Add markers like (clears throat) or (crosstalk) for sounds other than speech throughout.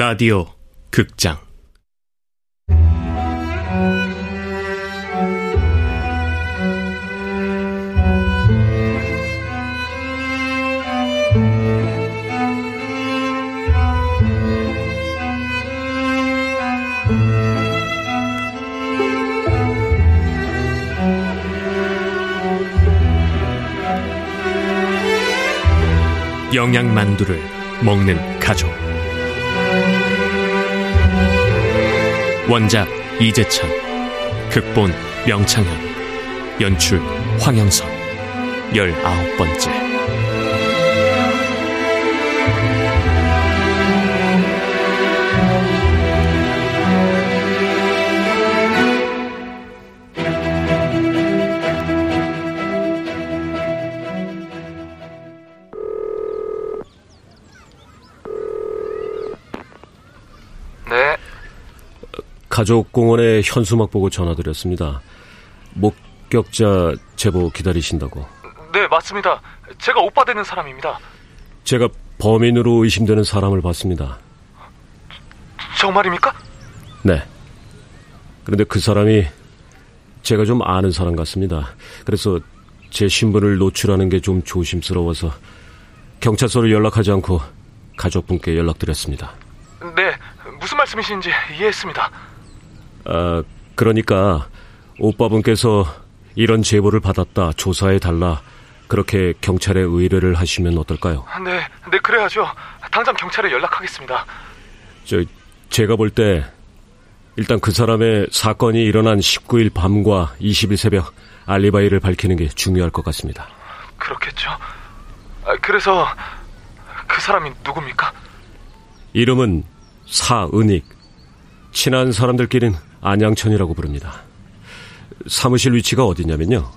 라디오 극장. 영양만두를 먹는 가족 원작 이재찬 극본 명창현 연출 황영선. 열아홉 번째 가족공원에 현수막 보고 전화드렸습니다. 목격자 제보 기다리신다고. 네, 맞습니다. 제가 오빠 되는 사람입니다. 제가 범인으로 의심되는 사람을 봤습니다. 정말입니까? 네. 그런데 그 사람이 제가 좀 아는 사람 같습니다. 그래서 제 신분을 노출하는 게 좀 조심스러워서 경찰서로 연락하지 않고 가족분께 연락드렸습니다. 네, 무슨 말씀이신지 이해했습니다. 아, 그러니까 오빠분께서 이런 제보를 받았다, 조사해 달라. 그렇게 경찰에 의뢰를 하시면 어떨까요? 네, 네, 그래야죠. 당장 경찰에 연락하겠습니다. 저 제가 볼 때 일단 그 사람의 사건이 일어난 19일 밤과 20일 새벽 알리바이를 밝히는 게 중요할 것 같습니다. 그렇겠죠. 아, 그래서 그 사람이 누굽니까? 이름은 사은익. 친한 사람들끼린 안양천이라고 부릅니다. 사무실 위치가 어디냐면요.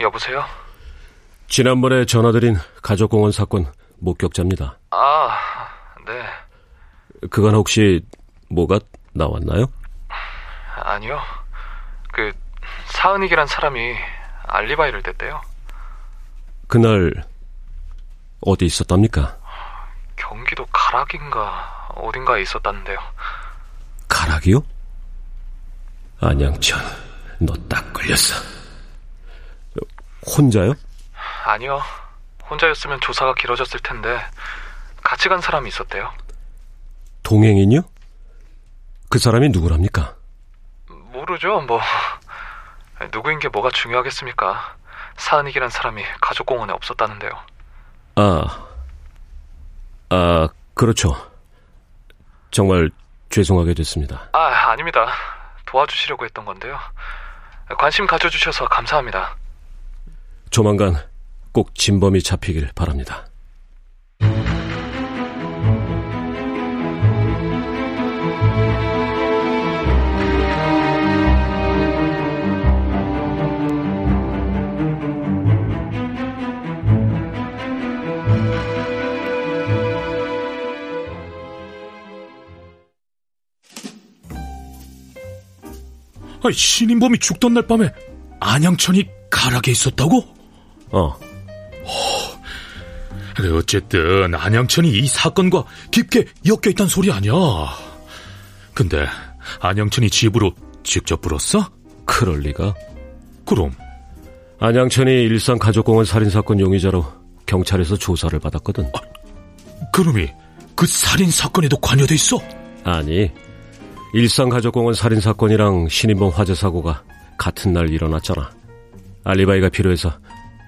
여보세요? 지난번에 전화드린 가족공원 사건 목격자입니다. 아, 네. 그건 혹시 뭐가 나왔나요? 아니요. 그 사은익이란 사람이 알리바이를 댔대요. 그날 어디 있었답니까? 경기도 가락인가 어딘가에 있었다는데요. 가락이요? 안양천, 너 딱 걸렸어. 혼자요? 아니요. 혼자였으면 조사가 길어졌을 텐데 같이 간 사람이 있었대요. 동행인요? 그 사람이 누구랍니까? 모르죠. 뭐 누구인 게 뭐가 중요하겠습니까? 사은익이란 사람이 가족 공원에 없었다는데요. 아, 아, 그렇죠. 정말 죄송하게 됐습니다. 아, 아닙니다. 도와주시려고 했던 건데요. 관심 가져주셔서 감사합니다. 조만간 꼭 진범이 잡히길 바랍니다. 신인범이 죽던 날 밤에 안양천이 가락에 있었다고? 어, 그래, 어쨌든 안양천이 이 사건과 깊게 엮여 있단 소리 아니야. 근데 안양천이 집으로 직접 불었어? 그럴 리가. 그럼 안양천이 일산 가족공원 살인 사건 용의자로 경찰에서 조사를 받았거든. 그놈이 그 살인 사건에도 관여돼 있어? 아니, 일산 가족공원 살인 사건이랑 신인범 화재 사고가 같은 날 일어났잖아. 알리바이가 필요해서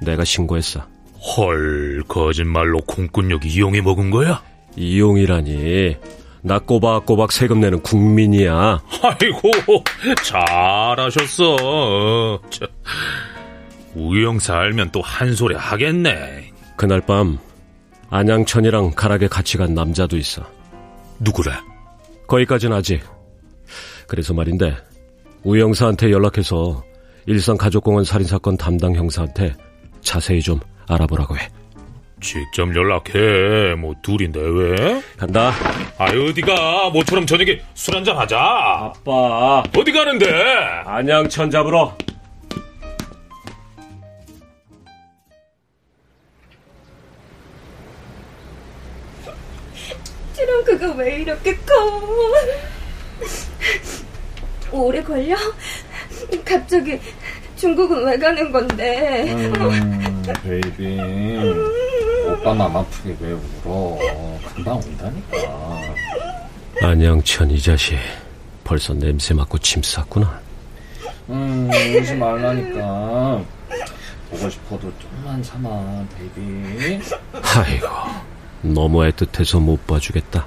내가 신고했어. 헐, 거짓말로 콩꾼력 이용해 먹은 거야? 이용이라니. 나 꼬박꼬박 세금 내는 국민이야. 아이고, 잘하셨어. 저, 우영사 알면 또 한 소리 하겠네. 그날 밤 안양천이랑 가락에 같이 간 남자도 있어. 누구래? 거기까진 아직. 그래서 말인데 우영사한테 연락해서 일산 가족공원 살인사건 담당 형사한테 자세히 좀 알아보라고 해. 직접 연락해. 뭐 둘인데 왜? 간다. 아 어디가? 모처럼 저녁에 술 한잔 하자. 아빠. 어디 가는데? 안양천 잡으러. 트렁크가 왜 이렇게 커? 오래 걸려? 갑자기 중국은 왜 가는 건데? 음, baby. 오빠 맘 아프게 왜 울어? 금방 온다니까. 안양천 이 자식. 벌써 냄새 맡고 침 쌌구나. 음, 울지 말라니까. 보고 싶어도 좀만 참아, baby. 아이고, 너무 애틋해서 못 봐주겠다.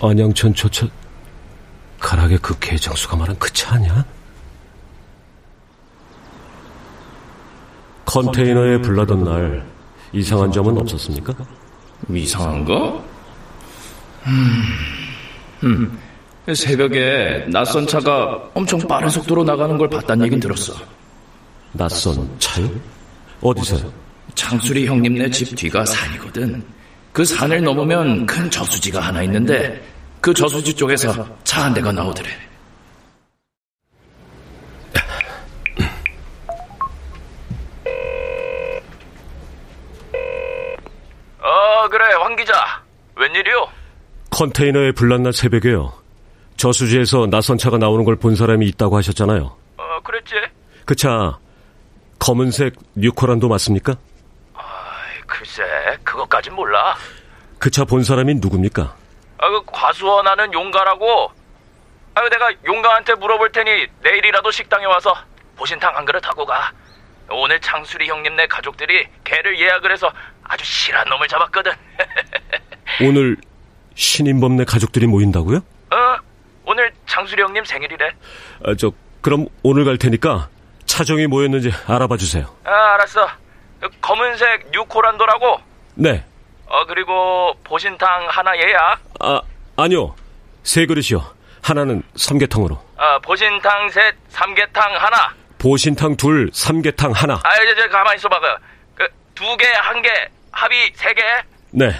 안양천 저차 가락의 그 개장수가 말한 그 차 아니야? 컨테이너에 불나던 날 이상한 점은 없었습니까? 이상한 거? 음, 음. 새벽에 낯선 차가 엄청 빠른 속도로 나가는 걸 봤다는 얘긴 들었어. 낯선 차요? 어디서요? 창수리 형님네 집 뒤가 산이거든. 그 산을 넘으면 큰 저수지가 하나 있는데 그 저수지 쪽에서 차 한 대가 나오더래. 어, 그래, 황 기자. 웬일이요? 컨테이너에 불난 날 새벽에요. 저수지에서 낯선 차가 나오는 걸 본 사람이 있다고 하셨잖아요. 어, 그랬지? 그 차 검은색 뉴코란도 맞습니까? 글쎄, 그것까진 몰라. 그 차 본 사람이 누굽니까? 아, 그 과수원하는 용가라고. 아유, 내가 용가한테 물어볼 테니 내일이라도 식당에 와서 보신탕 한 그릇 하고 가. 오늘 창수리 형님네 가족들이 개를 예약을 해서 아주 실한 놈을 잡았거든. (laughs) 오늘 신인범네 가족들이 모인다고요? 어, 오늘 창수리 형님 생일이래. 아, 저 그럼 오늘 갈 테니까 차종이 뭐였는지 알아봐 주세요. 아, 알았어. 그 검은색 뉴코란도라고. 네. 어, 그리고 보신탕 하나 예약. 아 아니요. 세 그릇이요. 하나는 삼계탕으로. 아, 보신탕 셋, 삼계탕 하나. 보신탕 둘, 삼계탕 하나. 아, 이제, 가만히 있어봐. 그, 그, 두 개, 한 개, 합의 세 개. 네.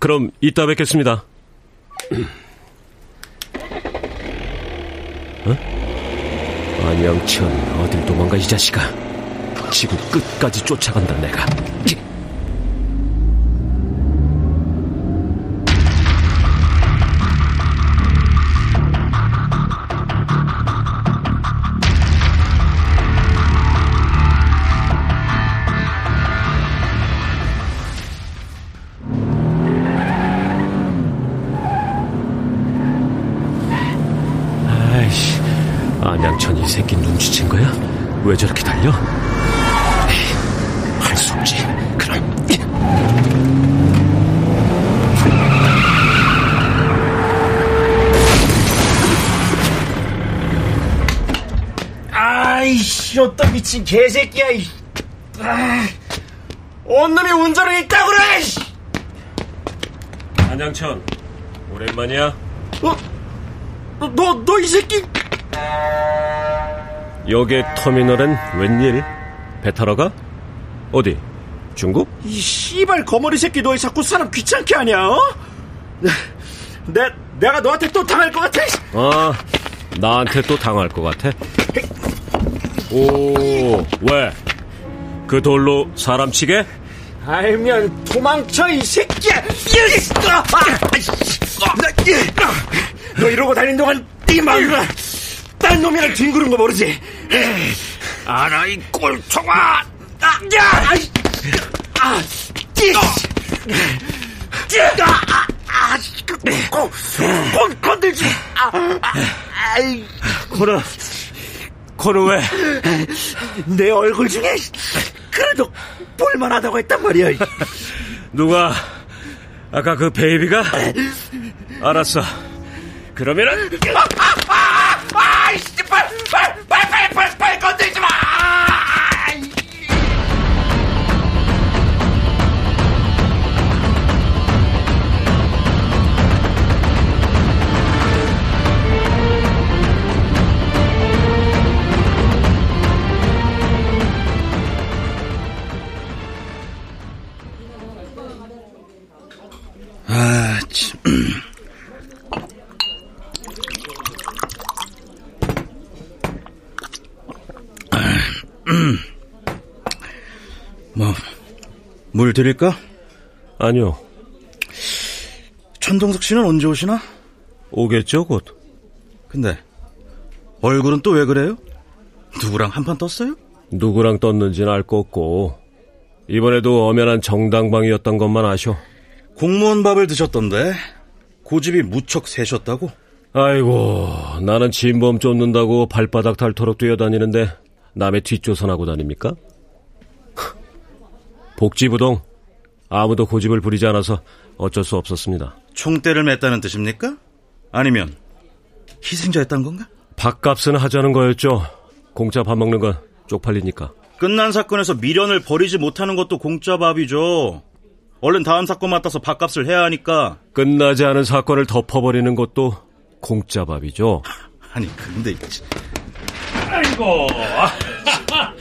그럼 이따 뵙겠습니다. (clears throat) 어? 안양천 어딜 도망가 이 자식아. 지구 끝까지 쫓아간다 내가. 왜 저렇게 달려? 할 수 없지. 그럼. 아이씨, 어떤 미친 개새끼야, 이. 아, 온놈이 운전을 있다고 그래! 씨. 안양천, 오랜만이야. 어? 너, 너, 너 이 새끼! 여기 터미널엔 웬일? 배 타러 가? 어디? 중국? 이 씨발 거머리 새끼 너 자꾸 사람 귀찮게 하냐, 어? 내, 내가 너한테 또 당할 것 같아! 아, 나한테 또 당할 것 같아? 오, 왜? 그 돌로 사람 치게? 알면 도망쳐, 이 새끼야! 이, 아, 아, 너 이러고 다닌 동안 네 마누라 딴 놈이랑 뒹구른 거 모르지? 알아, 이 꼴통아! 아, 야! 아이, 아, 이, 아, 아, 아, 건, 건, 건들지! 아, 아, 아이, 코너, 코너 왜? 내 얼굴 중에 그래도 볼만하다고 했단 말이야. 누가? 아까 그 베이비가? 알았어. 그러면은 아 이씨, 빨, 빨, 빨, 빨, 빨, 빨 건들지 마! 물 드릴까? 아니요. 천동석 씨는 언제 오시나? 오겠죠, 곧. 근데, 얼굴은 또 왜 그래요? 누구랑 한판 떴어요? 누구랑 떴는지는 알 거 없고, 이번에도 엄연한 정당방이었던 것만 아셔. 공무원 밥을 드셨던데, 고집이 무척 세셨다고? 아이고, 나는 진범 쫓는다고 발바닥 닳도록 뛰어다니는데, 남의 뒷조선하고 다닙니까? 복지부동, 아무도 고집을 부리지 않아서 어쩔 수 없었습니다. 총대를 맸다는 뜻입니까? 아니면, 희생자였단 건가? 밥값은 하자는 거였죠. 공짜 밥 먹는 건 쪽팔리니까. 끝난 사건에서 미련을 버리지 못하는 것도 공짜 밥이죠. 얼른 다음 사건 맡아서 밥값을 해야 하니까. 끝나지 않은 사건을 덮어버리는 것도 공짜 밥이죠. (laughs) 아니, 근데. 아이고,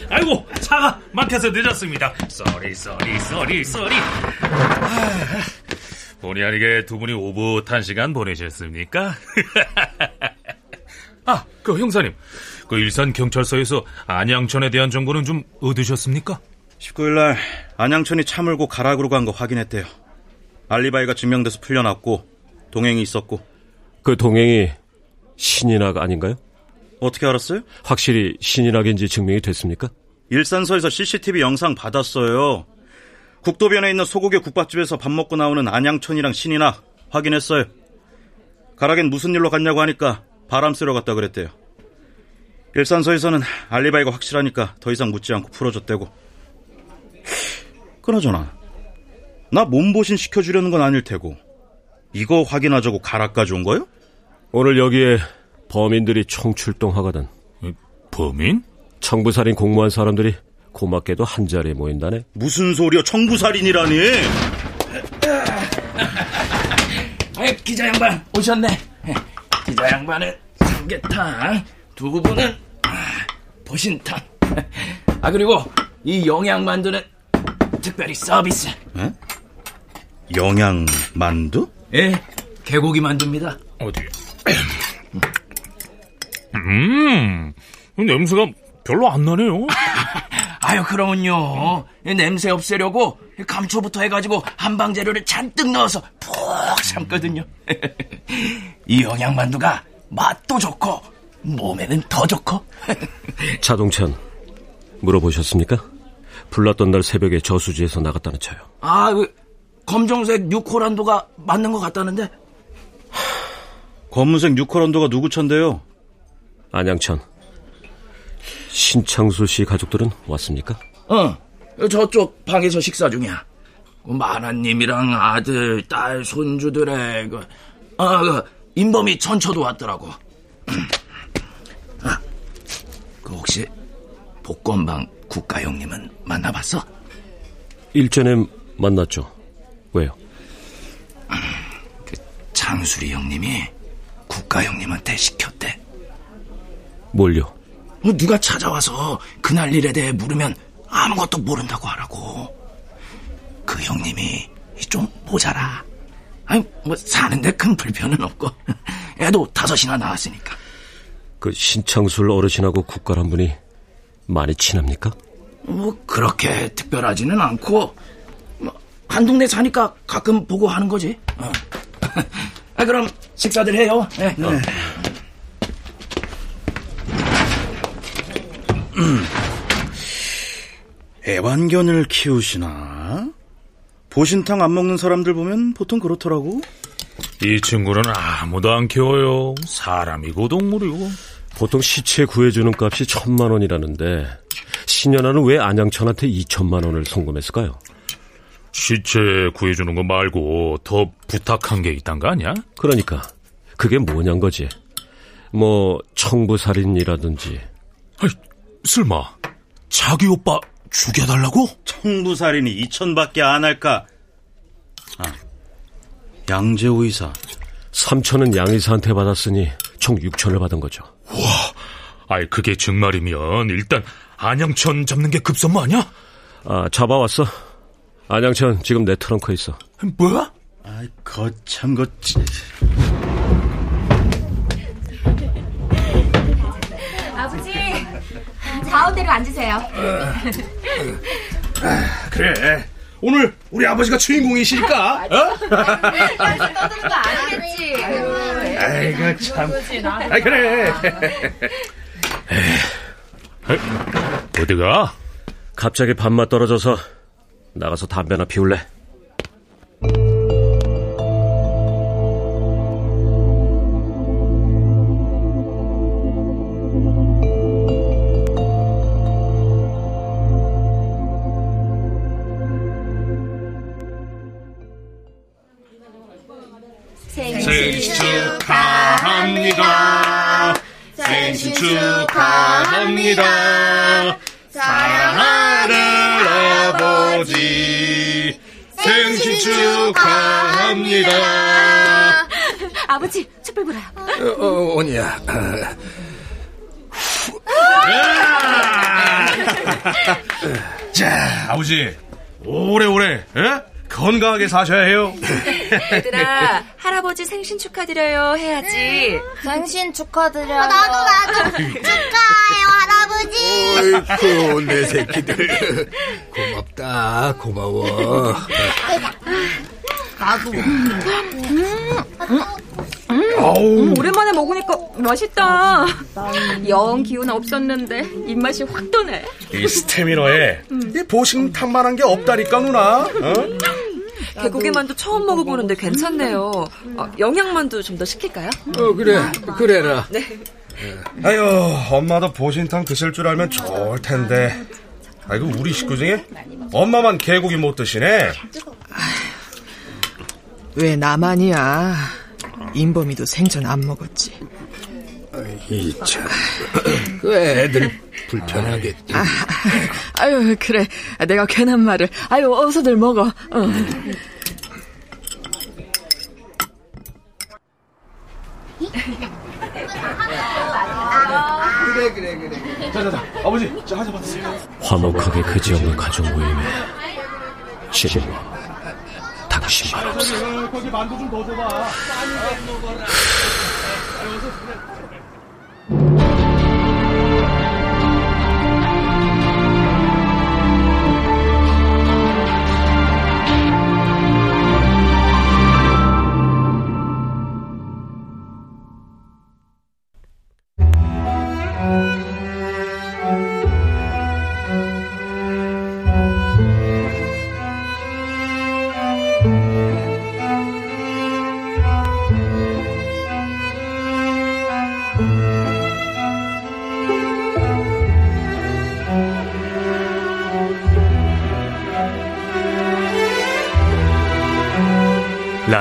아이고, 차가 막혀서 늦었습니다. sorry, sorry, sorry, sorry. 본의 아니게 두 분이 오붓한 시간 보내셨습니까? (laughs) 아, 그 형사님, 그 일산 경찰서에서 안양천에 대한 정보는 좀 얻으셨습니까? 19일날 안양천이 차 몰고 가락으로 간 거 확인했대요. 알리바이가 증명돼서 풀려났고 동행이 있었고. 그 동행이 신인학 아닌가요? 어떻게 알았어요? 확실히 신인학인지 증명이 됐습니까? 일산서에서 CCTV 영상 받았어요. 국도변에 있는 소고기 국밥집에서 밥 먹고 나오는 안양천이랑 신인학 확인했어요. 가락엔 무슨 일로 갔냐고 하니까 바람 쐬러 갔다 그랬대요. 일산서에서는 알리바이가 확실하니까 더 이상 묻지 않고 풀어줬대고. 그나저나 나 몸보신 시켜주려는 건 아닐 테고 이거 확인하자고 가락까지 온 거요? 오늘 여기에 범인들이 총출동하거든. 범인? 청부살인 공모한 사람들이 고맙게도 한 자리에 모인다네. 무슨 소리야 청부살인이라니? 아, 기자 양반 오셨네. 기자 양반은 삼계탕, 두 분은 보신탕. 아 그리고 이 영양 만두는 특별히 서비스. 에? 영양 만두? 예, 개고기 만두입니다. 어디? 음, 냄새가 별로 안 나네요. (laughs) 아유, 그러면요. 냄새 없애려고 감초부터 해가지고 한방 재료를 잔뜩 넣어서 푹 삶거든요. (laughs) 이 영양만두가 맛도 좋고 몸에는 더 좋고. (laughs) 차동찬 물어보셨습니까? 불났던 날 새벽에 저수지에서 나갔다는 차요. 아, 그 검정색 뉴코란도가 맞는 것 같다는데. 검은색 뉴코란도가 누구 차인데요? 안양천. 신창수 씨 가족들은 왔습니까? 어, 저쪽 방에서 식사 중이야. 그 마나님이랑 아들, 딸, 손주들의 그, 아, 그 인범이 전처도 왔더라고. (clears throat) 아, 그 혹시 복권방 국가 형님은 만나봤어? 일전에 만났죠. 왜요? 그 장수리 형님이 국가 형님한테 시켰대. 뭘요? 어, 누가 찾아와서 그날 일에 대해 물으면 아무것도 모른다고 하라고. 그 형님이 좀 모자라. 아니, 뭐, 사는데 큰 불편은 없고. (laughs) 애도 다섯이나 낳았으니까. 그 신창술 어르신하고 국가란 분이 많이 친합니까? 뭐, 그렇게 특별하지는 않고, 뭐, 한 동네 사니까 가끔 보고 하는 거지. 어. (laughs) 아, 그럼 식사들 해요. 네. 네. 음. (clears throat) 애완견을 키우시나? 보신탕 안 먹는 사람들 보면 보통 그렇더라고. 이 친구는 아무도 안 키워요. 사람이고 동물이고. 보통 시체 구해주는 값이 천만 원이라는데 신현아는 왜 안양천한테 이천만 원을 송금했을까요? 시체 구해주는 거 말고 더 부탁한 게 있단 거 아니야? 그러니까 그게 뭐냔 거지. 뭐 청부살인이라든지. 아이, 설마 자기 오빠 죽여달라고? 청부살인이 2천밖에 안 할까? 아, 양재호 이사. 3천은 양 이사한테 받았으니 총 6천을 받은 거죠. 와, 아이 그게 정말이면 일단 안양천 잡는 게 급선무 아니야? 아, 잡아왔어. 안양천 지금 내 트렁크에 있어. 뭐야? 아, 거참 거치. 가운데로 앉으세요. 그래. 오늘 우리 아버지가 주인공이시니까. 어? 떠드는 거 아니겠지. 아이고 참. 아 그래. 어디가? 갑자기 밥맛 떨어져서 나가서 담배나 피울래? 생신 축하합니다. 생신 축하합니다. 사랑하는 아버지. 생신 축하합니다. 아버지, 촛불 불어요. 어, 언니야. 자, 아버지. 오래오래, 에? 건강하게 사셔야 해요. (laughs) 얘들아, 할아버지 생신 축하드려요 해야지. 생신 축하드려요. 아, 나도 나도 축하해요 할아버지. 아이고, 내 새끼들. 고맙다, 고마워. 나도. 아우. 음, 오랜만에 먹으니까 맛있다. 영 기운 없었는데 입맛이 확 도네. 이 스테미너에 이 보신탕만한 게 없다니까, 누나. 어? 개고기만두 처음 먹어보는데 괜찮네요. 어, 영양만두 좀 더 시킬까요? 어, 그래. 그래라. 네. 아유, 엄마도 보신탕 드실 줄 알면 좋을 텐데. 아이고, 우리 식구 중에 엄마만 개고기 못 드시네. 왜 나만이야? 인범이도 생전 안 먹었지. 이 참. 그 애들 불편하겠지. 아, 아유 그래 내가 괜한 말을. 아유 어서들 먹어. 어. 그래, 그래, 그래. 자, 자, 자. 아버지, 자, 하자 받으세요. 화목하게 그지없는 가족 모임에 신과 당신만 없어. 거기 만두 좀 더 줘봐. 라